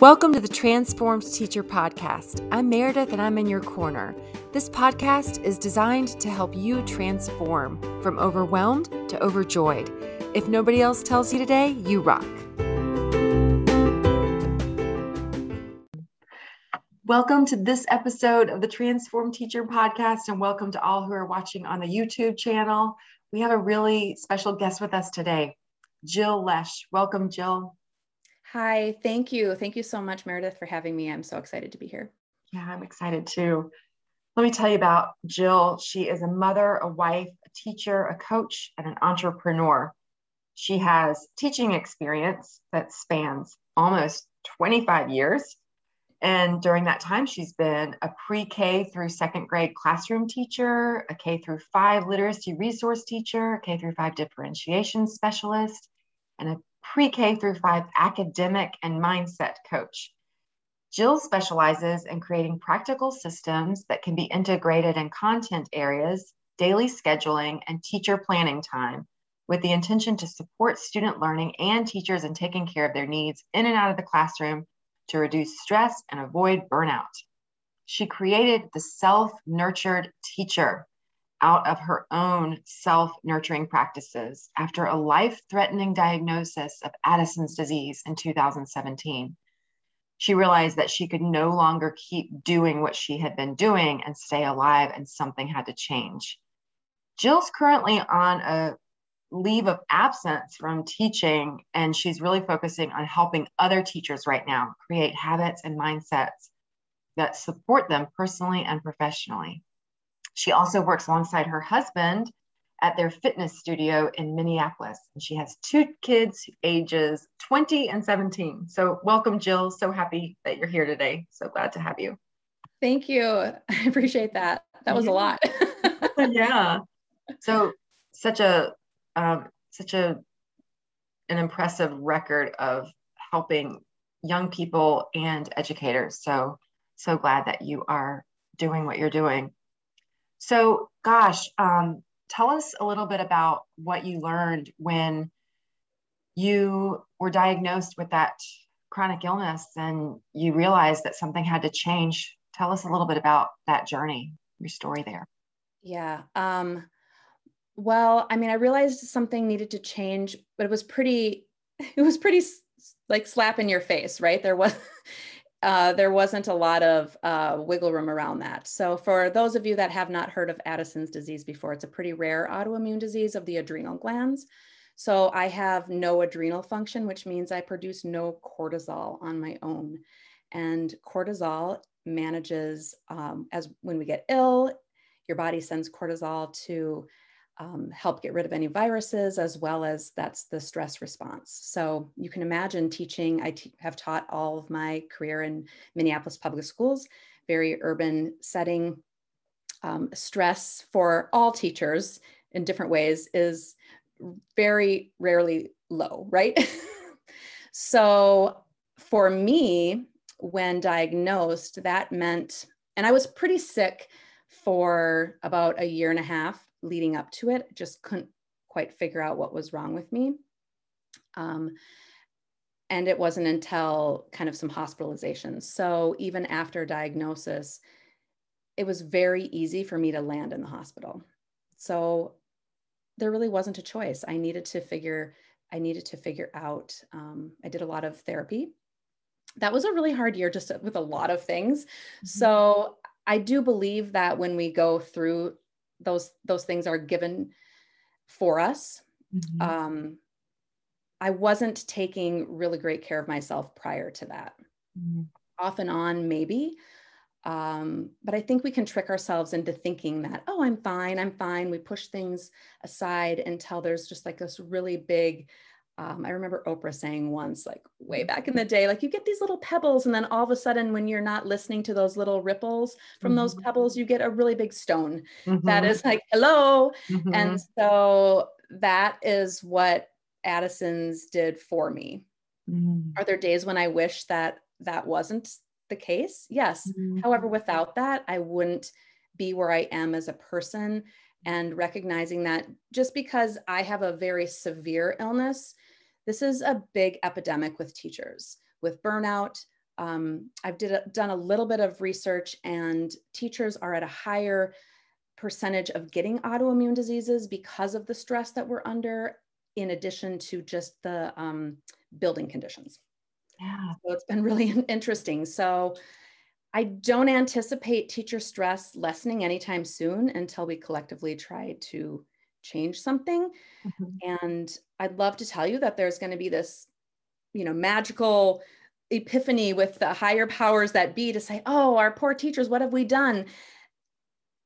Welcome to the Transformed Teacher Podcast. I'm Meredith and I'm in your corner. This podcast is designed to help you transform from overwhelmed to overjoyed. If nobody else tells you today, you rock. Welcome to this episode of the Transformed Teacher Podcast, and welcome to all who are watching on the YouTube channel. We have a really special guest with us today, Jill Loesch. Welcome, Jill. Hi, thank you. Thank you so much, Meredith, for having me. I'm so excited to be here. Yeah, I'm excited too. Let me tell you about Jill. She is a mother, a wife, a teacher, a coach, and an entrepreneur. She has teaching experience that spans almost 25 years. And during that time, she's been a pre K through second grade classroom teacher, a K through five literacy resource teacher, K through five differentiation specialist, and a pre K through five academic and mindset coach. Jill specializes in creating practical systems that can be integrated in content areas, daily scheduling, and teacher planning time with the intention to support student learning and teachers in taking care of their needs in and out of the classroom to reduce stress and avoid burnout. She created the self nurtured teacher out of her own self nurturing practices after a life threatening diagnosis of Addison's disease in 2017. She realized that she could no longer keep doing what she had been doing and stay alive, and something had to change. Jill's currently on a leave of absence from teaching, and she's really focusing on helping other teachers right now create habits and mindsets that support them personally and professionally. She also works alongside her husband at their fitness studio in Minneapolis. And she has two kids, ages 20 and 17. So, welcome, Jill. So happy that you're here today. So glad to have you. Thank you. I appreciate that. That was yeah. a lot. yeah. So, such a um, such a an impressive record of helping young people and educators. So, so glad that you are doing what you're doing. So, gosh, um, tell us a little bit about what you learned when you were diagnosed with that chronic illness and you realized that something had to change. Tell us a little bit about that journey, your story there. Yeah. Um, well, I mean, I realized something needed to change, but it was pretty, it was pretty like slap in your face, right? There was, uh, there wasn't a lot of uh, wiggle room around that. So, for those of you that have not heard of Addison's disease before, it's a pretty rare autoimmune disease of the adrenal glands. So, I have no adrenal function, which means I produce no cortisol on my own. And cortisol manages um, as when we get ill, your body sends cortisol to um, help get rid of any viruses as well as that's the stress response. So you can imagine teaching, I have taught all of my career in Minneapolis public schools, very urban setting. Um, stress for all teachers in different ways is very rarely low, right? so for me, when diagnosed, that meant, and I was pretty sick for about a year and a half leading up to it. Just couldn't quite figure out what was wrong with me. Um, and it wasn't until kind of some hospitalizations. So even after diagnosis, it was very easy for me to land in the hospital. So there really wasn't a choice. I needed to figure, I needed to figure out. Um, I did a lot of therapy. That was a really hard year, just with a lot of things. Mm-hmm. So I do believe that when we go through those those things are given for us mm-hmm. um, i wasn't taking really great care of myself prior to that mm-hmm. off and on maybe um, but i think we can trick ourselves into thinking that oh i'm fine i'm fine we push things aside until there's just like this really big um, I remember Oprah saying once, like way back in the day, like you get these little pebbles, and then all of a sudden, when you're not listening to those little ripples from mm-hmm. those pebbles, you get a really big stone mm-hmm. that is like, hello. Mm-hmm. And so that is what Addison's did for me. Mm-hmm. Are there days when I wish that that wasn't the case? Yes. Mm-hmm. However, without that, I wouldn't be where I am as a person and recognizing that just because I have a very severe illness this is a big epidemic with teachers, with burnout, um, I've did a, done a little bit of research, and teachers are at a higher percentage of getting autoimmune diseases because of the stress that we're under, in addition to just the um, building conditions. Yeah. So it's been really interesting. So I don't anticipate teacher stress lessening anytime soon until we collectively try to change something. Mm-hmm. And I'd love to tell you that there's going to be this, you know, magical epiphany with the higher powers that be to say, oh, our poor teachers, what have we done?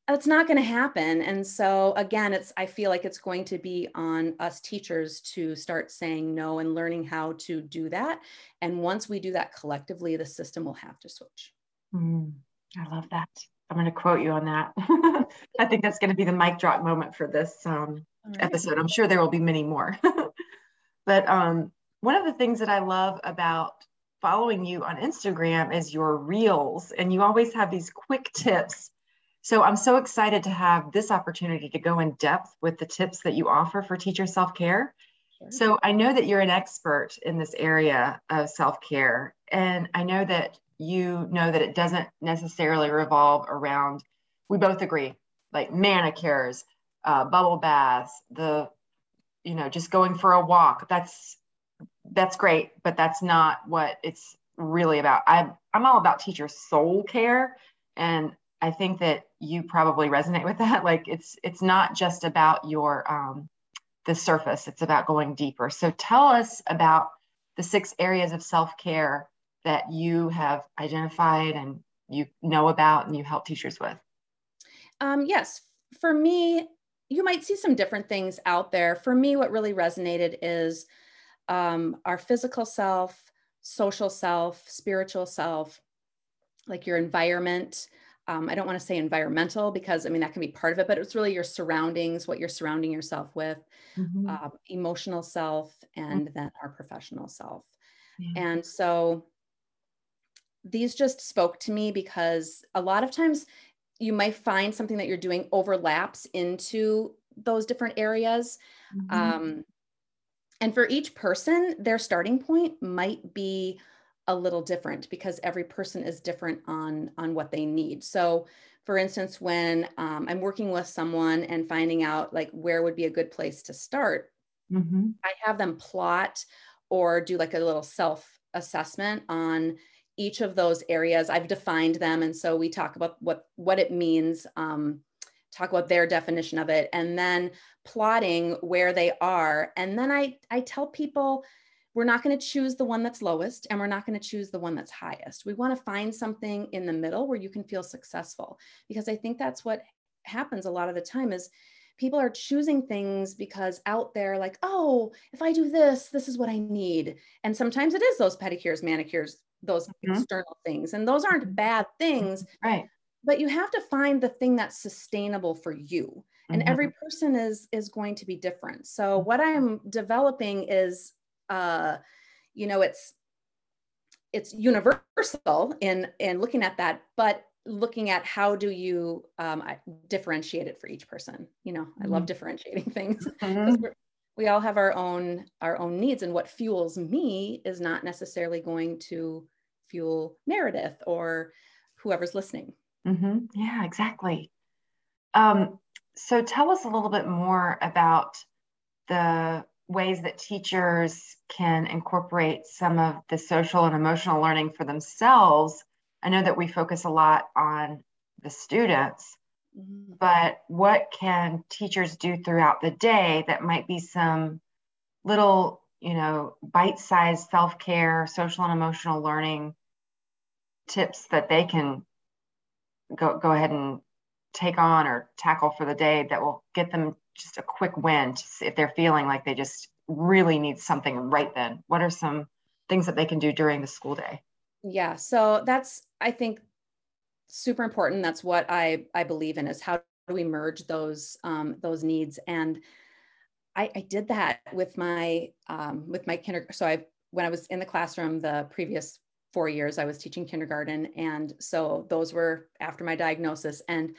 That's not going to happen. And so again, it's I feel like it's going to be on us teachers to start saying no and learning how to do that. And once we do that collectively, the system will have to switch. Mm, I love that. I'm going to quote you on that. I think that's going to be the mic drop moment for this um, right. episode. I'm sure there will be many more. but um, one of the things that I love about following you on Instagram is your reels, and you always have these quick tips. So I'm so excited to have this opportunity to go in depth with the tips that you offer for teacher self care. Sure. So I know that you're an expert in this area of self care, and I know that you know that it doesn't necessarily revolve around, we both agree, like manicures, uh, bubble baths, the, you know, just going for a walk. That's, that's great, but that's not what it's really about. I'm, I'm all about teacher soul care. And I think that you probably resonate with that. Like it's, it's not just about your, um, the surface, it's about going deeper. So tell us about the six areas of self-care that you have identified and you know about and you help teachers with? Um, yes, for me, you might see some different things out there. For me, what really resonated is um, our physical self, social self, spiritual self, like your environment. Um, I don't want to say environmental because I mean that can be part of it, but it's really your surroundings, what you're surrounding yourself with, mm-hmm. uh, emotional self, and mm-hmm. then our professional self. Yeah. And so these just spoke to me because a lot of times you might find something that you're doing overlaps into those different areas. Mm-hmm. Um, and for each person, their starting point might be a little different because every person is different on on what they need. So, for instance, when um, I'm working with someone and finding out like where would be a good place to start, mm-hmm. I have them plot or do like a little self assessment on each of those areas. I've defined them and so we talk about what what it means um, talk about their definition of it and then plotting where they are. And then i i tell people we're not going to choose the one that's lowest and we're not going to choose the one that's highest. We want to find something in the middle where you can feel successful because i think that's what happens a lot of the time is people are choosing things because out there like oh if i do this this is what i need. And sometimes it is those pedicures manicures those mm-hmm. external things and those aren't mm-hmm. bad things right but you have to find the thing that's sustainable for you and mm-hmm. every person is is going to be different so what i'm developing is uh you know it's it's universal in in looking at that but looking at how do you um, differentiate it for each person you know i love mm-hmm. differentiating things mm-hmm. we all have our own our own needs and what fuels me is not necessarily going to fuel Meredith or whoever's listening. Mm-hmm. Yeah, exactly. Um, so tell us a little bit more about the ways that teachers can incorporate some of the social and emotional learning for themselves. I know that we focus a lot on the students, mm-hmm. but what can teachers do throughout the day that might be some little, you know, bite sized self care, social and emotional learning tips that they can go, go ahead and take on or tackle for the day that will get them just a quick win if they're feeling like they just really need something right then? What are some things that they can do during the school day? Yeah so that's i think super important. That's what i i believe in is how do we merge those um, those needs? And I, I did that with my um, with my kindergarten so i when i was in the classroom the previous four years i was teaching kindergarten and so those were after my diagnosis and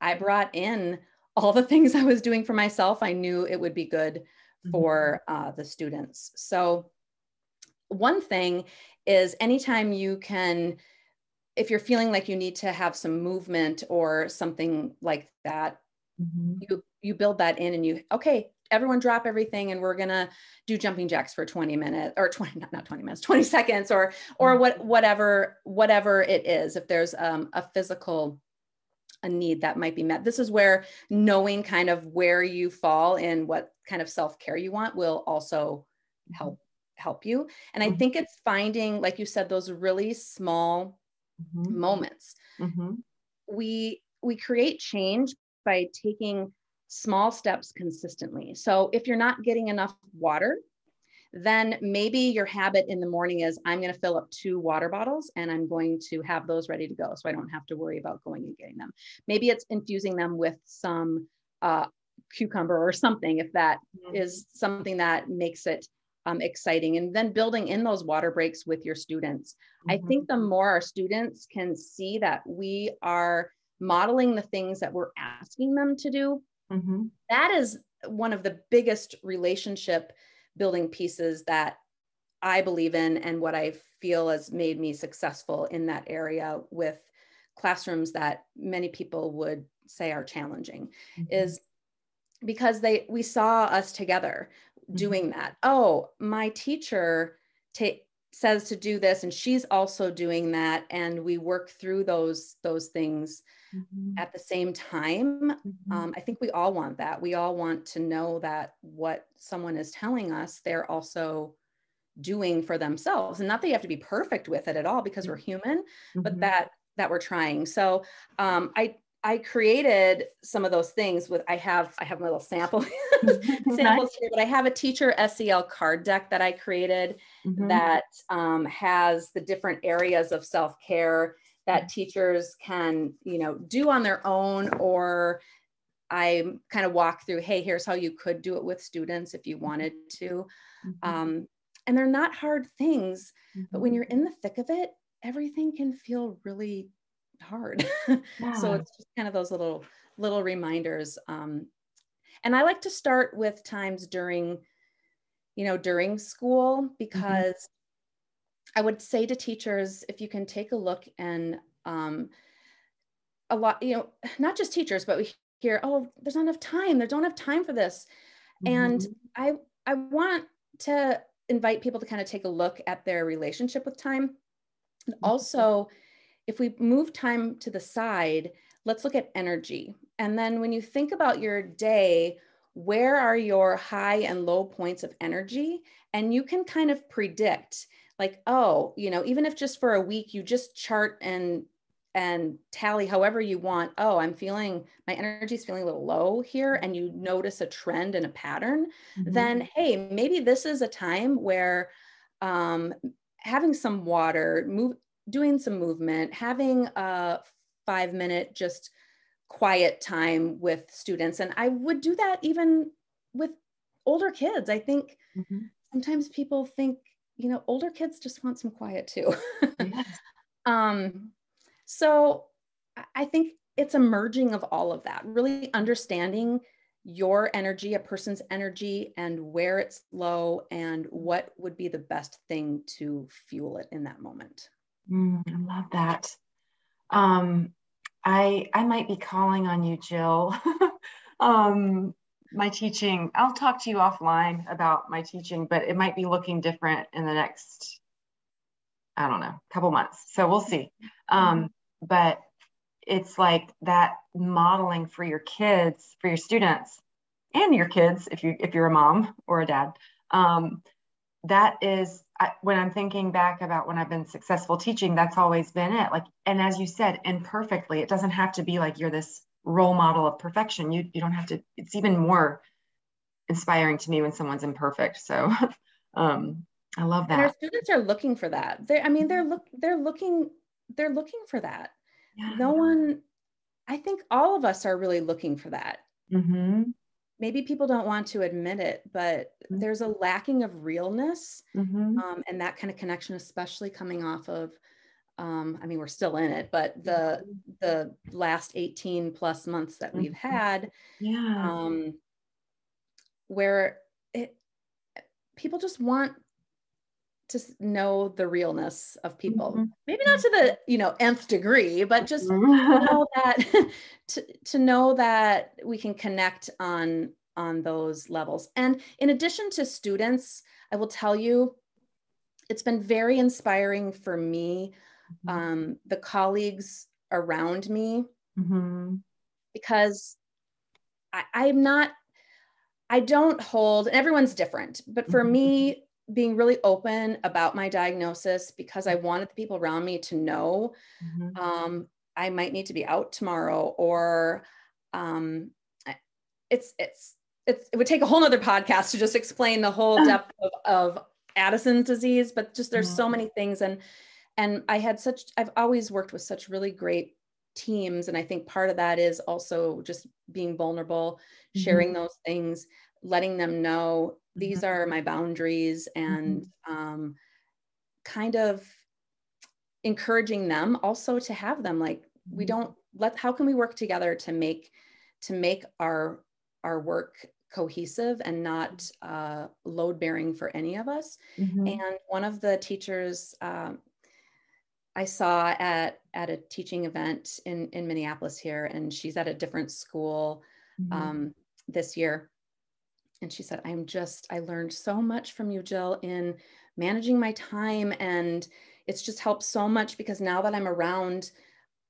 i mm-hmm. brought in all the things i was doing for myself i knew it would be good mm-hmm. for uh, the students so one thing is anytime you can if you're feeling like you need to have some movement or something like that mm-hmm. you you build that in and you okay everyone drop everything and we're gonna do jumping jacks for 20 minutes or 20 not, not 20 minutes 20 seconds or or mm-hmm. what whatever whatever it is if there's um, a physical a need that might be met this is where knowing kind of where you fall and what kind of self-care you want will also help mm-hmm. help you and i mm-hmm. think it's finding like you said those really small mm-hmm. moments mm-hmm. we we create change by taking small steps consistently. So if you're not getting enough water, then maybe your habit in the morning is I'm going to fill up two water bottles and I'm going to have those ready to go so I don't have to worry about going and getting them. Maybe it's infusing them with some uh, cucumber or something if that mm-hmm. is something that makes it um, exciting and then building in those water breaks with your students. Mm-hmm. I think the more our students can see that we are modeling the things that we're asking them to do Mm-hmm. That is one of the biggest relationship building pieces that I believe in and what I feel has made me successful in that area with classrooms that many people would say are challenging mm-hmm. is because they we saw us together mm-hmm. doing that. Oh, my teacher ta- says to do this and she's also doing that and we work through those those things mm-hmm. at the same time mm-hmm. um, i think we all want that we all want to know that what someone is telling us they're also doing for themselves and not that you have to be perfect with it at all because we're human mm-hmm. but that that we're trying so um, i I created some of those things with I have I have my little sample samples nice. here, but I have a teacher SEL card deck that I created mm-hmm. that um, has the different areas of self care that mm-hmm. teachers can you know do on their own or i kind of walk through hey here's how you could do it with students if you wanted to mm-hmm. um, and they're not hard things mm-hmm. but when mm-hmm. you're in the thick of it everything can feel really hard yeah. so it's just kind of those little little reminders um, and i like to start with times during you know during school mm-hmm. because I would say to teachers, if you can take a look and um, a lot, you know, not just teachers, but we hear, oh, there's not enough time. They don't have time for this. Mm-hmm. And I, I want to invite people to kind of take a look at their relationship with time. And mm-hmm. also, if we move time to the side, let's look at energy. And then when you think about your day, where are your high and low points of energy? And you can kind of predict like oh you know even if just for a week you just chart and and tally however you want oh i'm feeling my energy is feeling a little low here and you notice a trend and a pattern mm-hmm. then hey maybe this is a time where um, having some water move doing some movement having a five minute just quiet time with students and i would do that even with older kids i think mm-hmm. sometimes people think you know, older kids just want some quiet too. yes. um, so I think it's a merging of all of that, really understanding your energy, a person's energy, and where it's low, and what would be the best thing to fuel it in that moment. Mm, I love that. Um, I I might be calling on you, Jill. um, my teaching i'll talk to you offline about my teaching but it might be looking different in the next i don't know couple months so we'll see um, but it's like that modeling for your kids for your students and your kids if you if you're a mom or a dad um, that is I, when i'm thinking back about when i've been successful teaching that's always been it like and as you said imperfectly it doesn't have to be like you're this role model of perfection. You you don't have to. It's even more inspiring to me when someone's imperfect. So um, I love that. And our students are looking for that. They, I mean, they're look they're looking they're looking for that. Yeah. No one. I think all of us are really looking for that. Mm-hmm. Maybe people don't want to admit it, but mm-hmm. there's a lacking of realness mm-hmm. um, and that kind of connection, especially coming off of um, I mean, we're still in it, but the the last 18 plus months that we've mm-hmm. had, yeah, um, where it people just want to know the realness of people mm-hmm. maybe not to the you know nth degree but just mm-hmm. know that to, to know that we can connect on on those levels and in addition to students i will tell you it's been very inspiring for me mm-hmm. um, the colleagues around me mm-hmm. because I, i'm not i don't hold everyone's different but for mm-hmm. me being really open about my diagnosis because I wanted the people around me to know mm-hmm. um, I might need to be out tomorrow or um, it's it's it's it would take a whole nother podcast to just explain the whole depth of, of Addison's disease, but just there's mm-hmm. so many things and and I had such I've always worked with such really great teams and I think part of that is also just being vulnerable, mm-hmm. sharing those things, letting them know these mm-hmm. are my boundaries and mm-hmm. um, kind of encouraging them also to have them like we mm-hmm. don't let how can we work together to make to make our our work cohesive and not uh, load bearing for any of us mm-hmm. and one of the teachers um, i saw at at a teaching event in in minneapolis here and she's at a different school mm-hmm. um, this year and she said, I'm just, I learned so much from you, Jill, in managing my time. And it's just helped so much because now that I'm around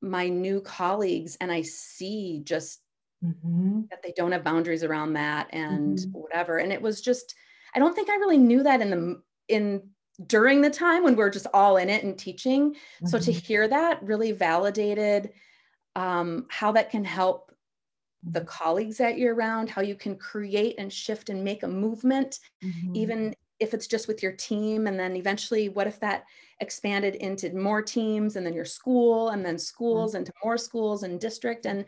my new colleagues and I see just mm-hmm. that they don't have boundaries around that and mm-hmm. whatever. And it was just, I don't think I really knew that in the, in, during the time when we're just all in it and teaching. Mm-hmm. So to mm-hmm. hear that really validated um, how that can help the colleagues that you're around, how you can create and shift and make a movement, mm-hmm. even if it's just with your team. And then eventually, what if that expanded into more teams and then your school and then schools mm-hmm. into more schools and district? And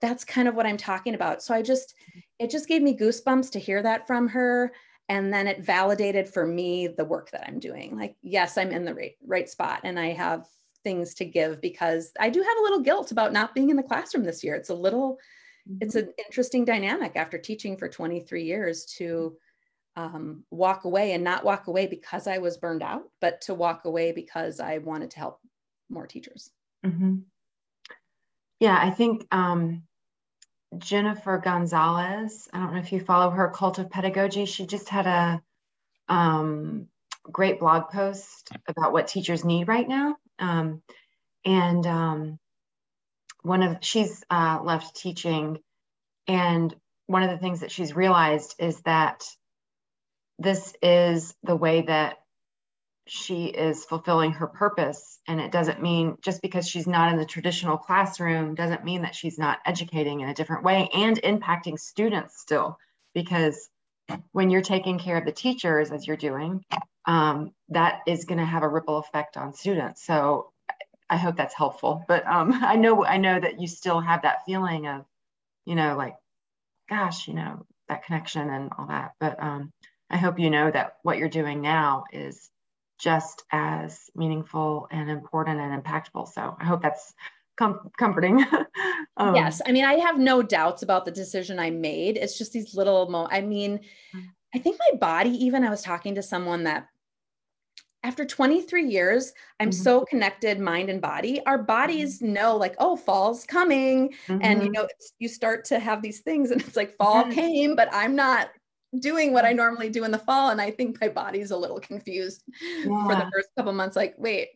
that's kind of what I'm talking about. So I just, it just gave me goosebumps to hear that from her. And then it validated for me the work that I'm doing. Like, yes, I'm in the right, right spot and I have things to give because I do have a little guilt about not being in the classroom this year. It's a little, it's mm-hmm. an interesting dynamic after teaching for 23 years to um, walk away and not walk away because I was burned out, but to walk away because I wanted to help more teachers. Mm-hmm. Yeah, I think um, Jennifer Gonzalez, I don't know if you follow her cult of pedagogy, she just had a um, great blog post about what teachers need right now. Um, and um, one of she's uh, left teaching. And one of the things that she's realized is that this is the way that she is fulfilling her purpose. And it doesn't mean just because she's not in the traditional classroom doesn't mean that she's not educating in a different way and impacting students still. Because when you're taking care of the teachers as you're doing um, that is going to have a ripple effect on students. So I hope that's helpful. But um, I know I know that you still have that feeling of, you know, like, gosh, you know, that connection and all that. But um, I hope you know that what you're doing now is just as meaningful and important and impactful. So I hope that's com- comforting. um, yes, I mean, I have no doubts about the decision I made. It's just these little mo. I mean, mm. I think my body. Even I was talking to someone that after 23 years i'm mm-hmm. so connected mind and body our bodies mm-hmm. know like oh fall's coming mm-hmm. and you mm-hmm. know you start to have these things and it's like fall yes. came but i'm not doing what i normally do in the fall and i think my body's a little confused yeah. for the first couple months like wait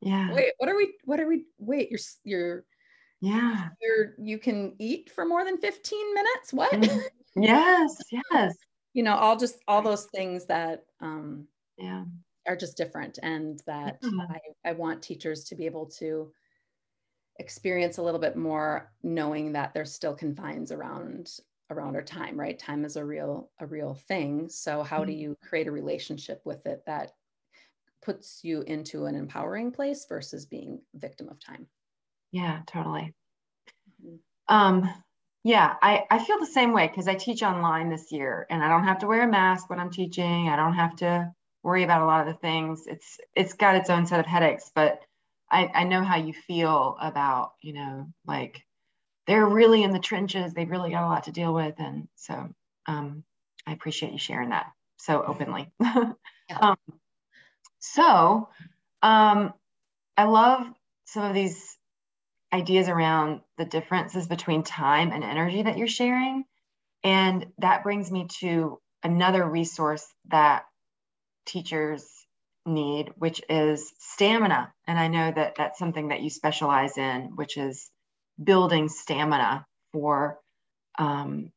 yeah wait what are we what are we wait you're you're yeah you're you can eat for more than 15 minutes what mm-hmm. yes yes you know all just all those things that um yeah are just different and that mm-hmm. I, I want teachers to be able to experience a little bit more knowing that there's still confines around around our time right time is a real a real thing so how mm-hmm. do you create a relationship with it that puts you into an empowering place versus being victim of time yeah totally mm-hmm. um yeah i i feel the same way because i teach online this year and i don't have to wear a mask when i'm teaching i don't have to worry about a lot of the things. It's it's got its own set of headaches, but I, I know how you feel about, you know, like they're really in the trenches. They've really got a lot to deal with. And so um, I appreciate you sharing that so openly. um, So, um, I love some of these ideas around the differences between time and energy that you're sharing. And that brings me to another resource that teachers need, which is stamina. And I know that that's something that you specialize in, which is building stamina for um,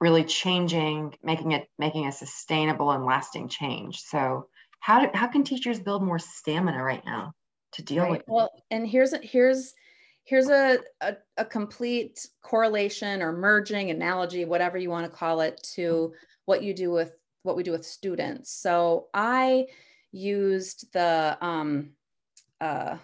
really changing, making it making a sustainable and lasting change. So how do, how can teachers build more stamina right now to deal right. with? Well, and here's here's here's a, a, a, complete correlation or merging analogy, whatever you want to call it, to what you do with what we do with students. So I used the um, uh,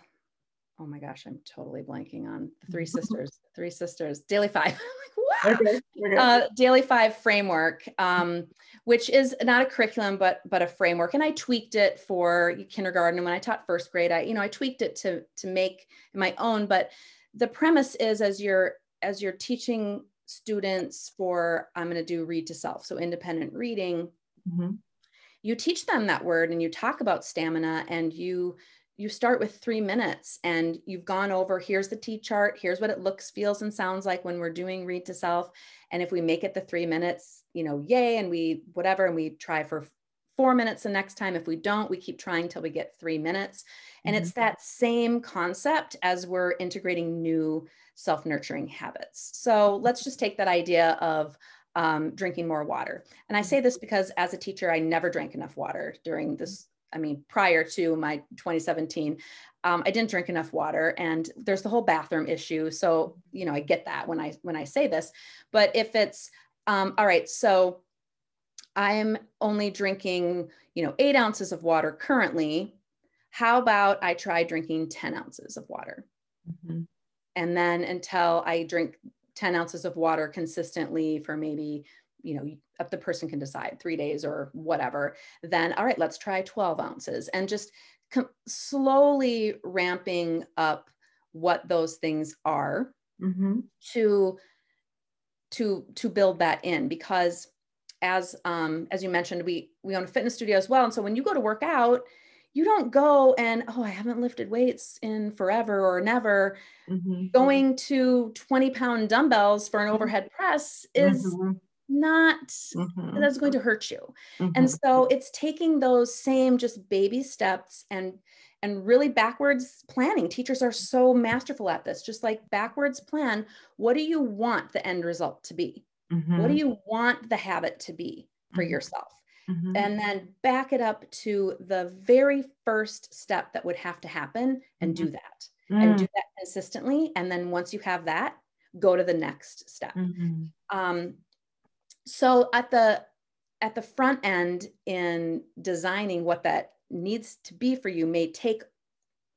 oh my gosh, I'm totally blanking on the three sisters, three sisters, daily five. like, wow. Okay, okay. Uh, daily five framework, um, which is not a curriculum, but, but a framework. And I tweaked it for kindergarten. And when I taught first grade, I, you know, I tweaked it to, to make my own, but the premise is as you're, as you're teaching students for, I'm going to do read to self. So independent reading, mm-hmm. you teach them that word and you talk about stamina and you you start with three minutes and you've gone over here's the T chart, here's what it looks, feels, and sounds like when we're doing read to self. And if we make it the three minutes, you know, yay, and we whatever, and we try for four minutes the next time. If we don't, we keep trying till we get three minutes. And mm-hmm. it's that same concept as we're integrating new self nurturing habits. So let's just take that idea of um, drinking more water. And I say this because as a teacher, I never drank enough water during this I mean, prior to my 2017, um, I didn't drink enough water, and there's the whole bathroom issue. So, you know, I get that when I when I say this, but if it's um, all right, so I'm only drinking, you know, eight ounces of water currently. How about I try drinking 10 ounces of water? Mm-hmm. And then until I drink 10 ounces of water consistently for maybe you know the person can decide three days or whatever then all right let's try 12 ounces and just com- slowly ramping up what those things are mm-hmm. to to to build that in because as um as you mentioned we we own a fitness studio as well and so when you go to work out you don't go and oh i haven't lifted weights in forever or never mm-hmm. going to 20 pound dumbbells for an mm-hmm. overhead press is mm-hmm not mm-hmm. that's going to hurt you mm-hmm. and so it's taking those same just baby steps and and really backwards planning teachers are so masterful at this just like backwards plan what do you want the end result to be mm-hmm. what do you want the habit to be for mm-hmm. yourself mm-hmm. and then back it up to the very first step that would have to happen and do mm-hmm. that and do that consistently and then once you have that go to the next step um, so at the at the front end in designing what that needs to be for you may take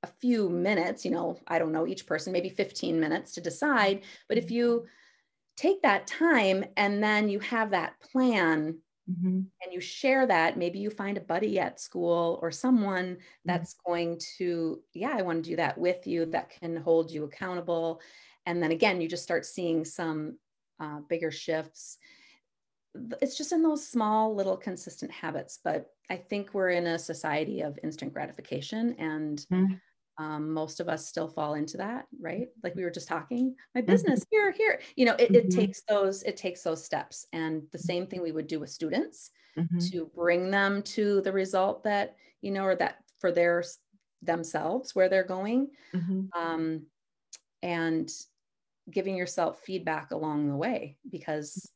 a few minutes you know i don't know each person maybe 15 minutes to decide but if you take that time and then you have that plan mm-hmm. and you share that maybe you find a buddy at school or someone mm-hmm. that's mm-hmm. going to yeah i want to do that with you that can hold you accountable and then again you just start seeing some uh, bigger shifts it's just in those small little consistent habits but i think we're in a society of instant gratification and mm-hmm. Um, most of us still fall into that right like we were just talking my mm-hmm. business mm-hmm. here here you know it, mm-hmm. it, takes those it takes those steps and the same thing we would do with students mm-hmm. to bring them to the result that you know or that for their themselves where they're going mm-hmm. um, and giving yourself feedback along the way because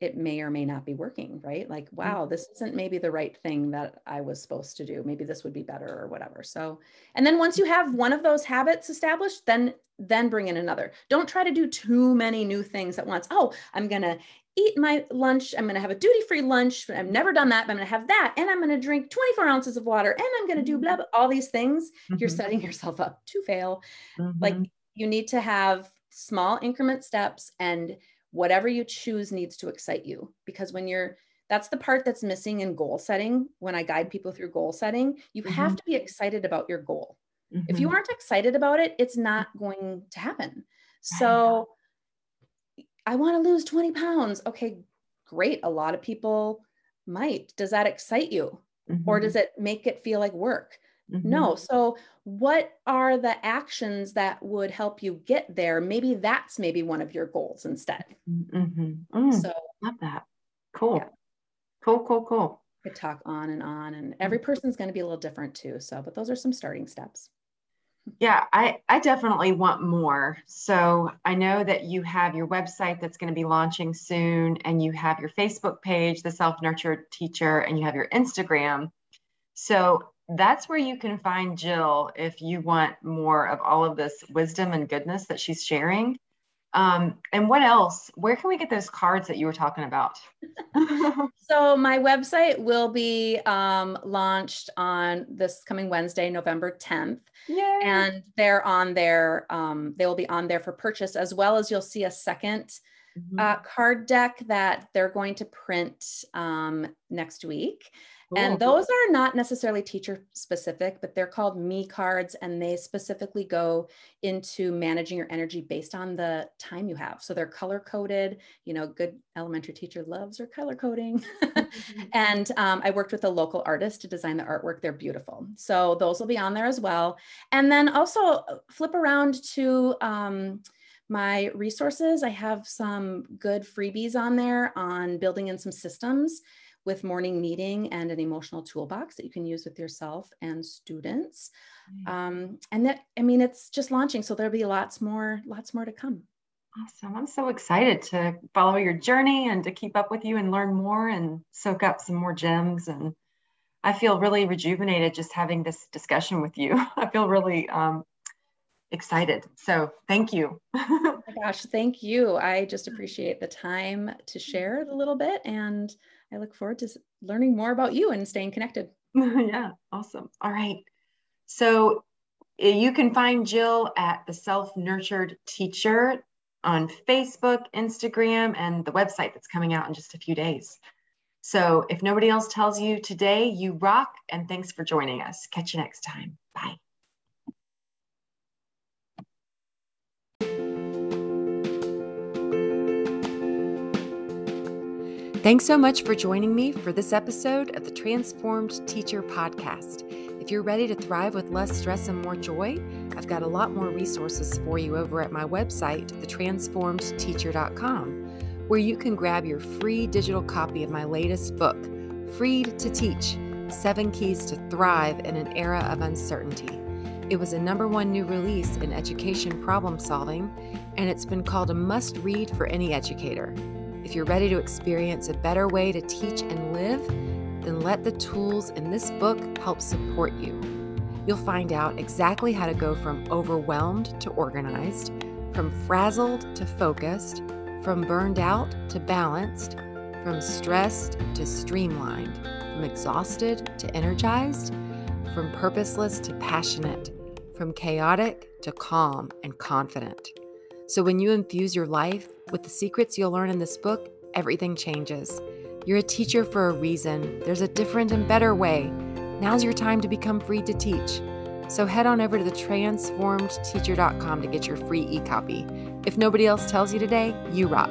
it may or may not be working, right? Like, mm. wow, this isn't maybe the right thing that I was supposed to do. Maybe this would be better or whatever. So, and then once you have one of those habits established, then then bring in another. Don't try to do too many new things at once. Oh, I'm going to eat my lunch. I'm going to have a duty-free lunch. I've never done that, but I'm going to have that and I'm going to drink 24 ounces of water and I'm going to do blah, blah all these things. Mm-hmm. You're setting yourself up to fail. Mm-hmm. Like you need to have small increment steps and whatever you choose needs to excite you because when you're that's the part that's missing in goal setting when i guide people through goal setting you mm-hmm. have to be excited about your goal mm-hmm. if you mm-hmm. aren't excited about it it's not going to happen so i want to lose 20 pounds okay great a lot of people might does that excite you mm-hmm. or does it make it feel like work? Mm-hmm. No. So, what are the actions that would help you get there? Maybe that's maybe one of your goals instead. Mm-hmm. Mm, so, love that. Cool. Yeah. Cool, cool, cool. Could talk on and on, and every person's going to be a little different too. So, but those are some starting steps. Yeah, I, I definitely want more. So I know that you have your website that's going to be launching soon, and you have your Facebook page, The Self Nurtured Teacher, and you have your Instagram. So that's where you can find Jill if you want more of all of this wisdom and goodness that she's sharing. Um, and what else? Where can we get those cards that you were talking about? so my website will be um, launched on this coming Wednesday, November 10th. Yay. And they're on there. Um, they will be on there for purchase, as well as you'll see a 2nd mm-hmm. uh, card deck that they're going to print um, next week. Cool. And those are not necessarily teacher specific, but they're called me cards and they specifically go into managing your energy based on the time you have. So they're color coded, you know, good elementary teacher loves their color coding. mm-hmm. and um, I worked with a local artist to design the artwork. They're beautiful. So those will be on there as well. And then also uh, flip around to, um, my resources. I have some good freebies on there on building in some systems with morning meeting and an emotional toolbox that you can use with yourself and students. Mm. Um, and that, I mean, it's just launching, so there'll be lots more, lots more to come. Awesome. I'm so excited to follow your journey and to keep up with you and learn more and soak up some more gems. And I feel really rejuvenated just having this discussion with you. I feel really um, excited. So thank you. oh my gosh, thank you. I just appreciate the time to share a little bit and I look forward to learning more about you and staying connected. yeah, awesome. All right. So eh, you can find Jill at the Self Nurtured Teacher on Facebook, Instagram, and the website that's coming out in just a few days. So if nobody else tells you today, you rock, and thanks for joining us. Catch you next time. Bye. Thanks so much for joining me for this episode of the Transformed Teacher Podcast. If you're ready to thrive with less stress and more joy, I've got a lot more resources for you over at my website, thetransformedteacher.com, where you can grab your free digital copy of my latest book, Freed to Teach Seven Keys to Thrive in an Era of Uncertainty. It was a number one new release in education problem solving, and it's been called a must read for any educator. If you're ready to experience a better way to teach and live, then let the tools in this book help support you. You'll find out exactly how to go from overwhelmed to organized, from frazzled to focused, from burned out to balanced, from stressed to streamlined, from exhausted to energized, from purposeless to passionate, from chaotic to calm and confident. So when you infuse your life with the secrets you'll learn in this book, everything changes. You're a teacher for a reason. There's a different and better way. Now's your time to become free to teach. So head on over to the transformedteacher.com to get your free e copy. If nobody else tells you today, you rock.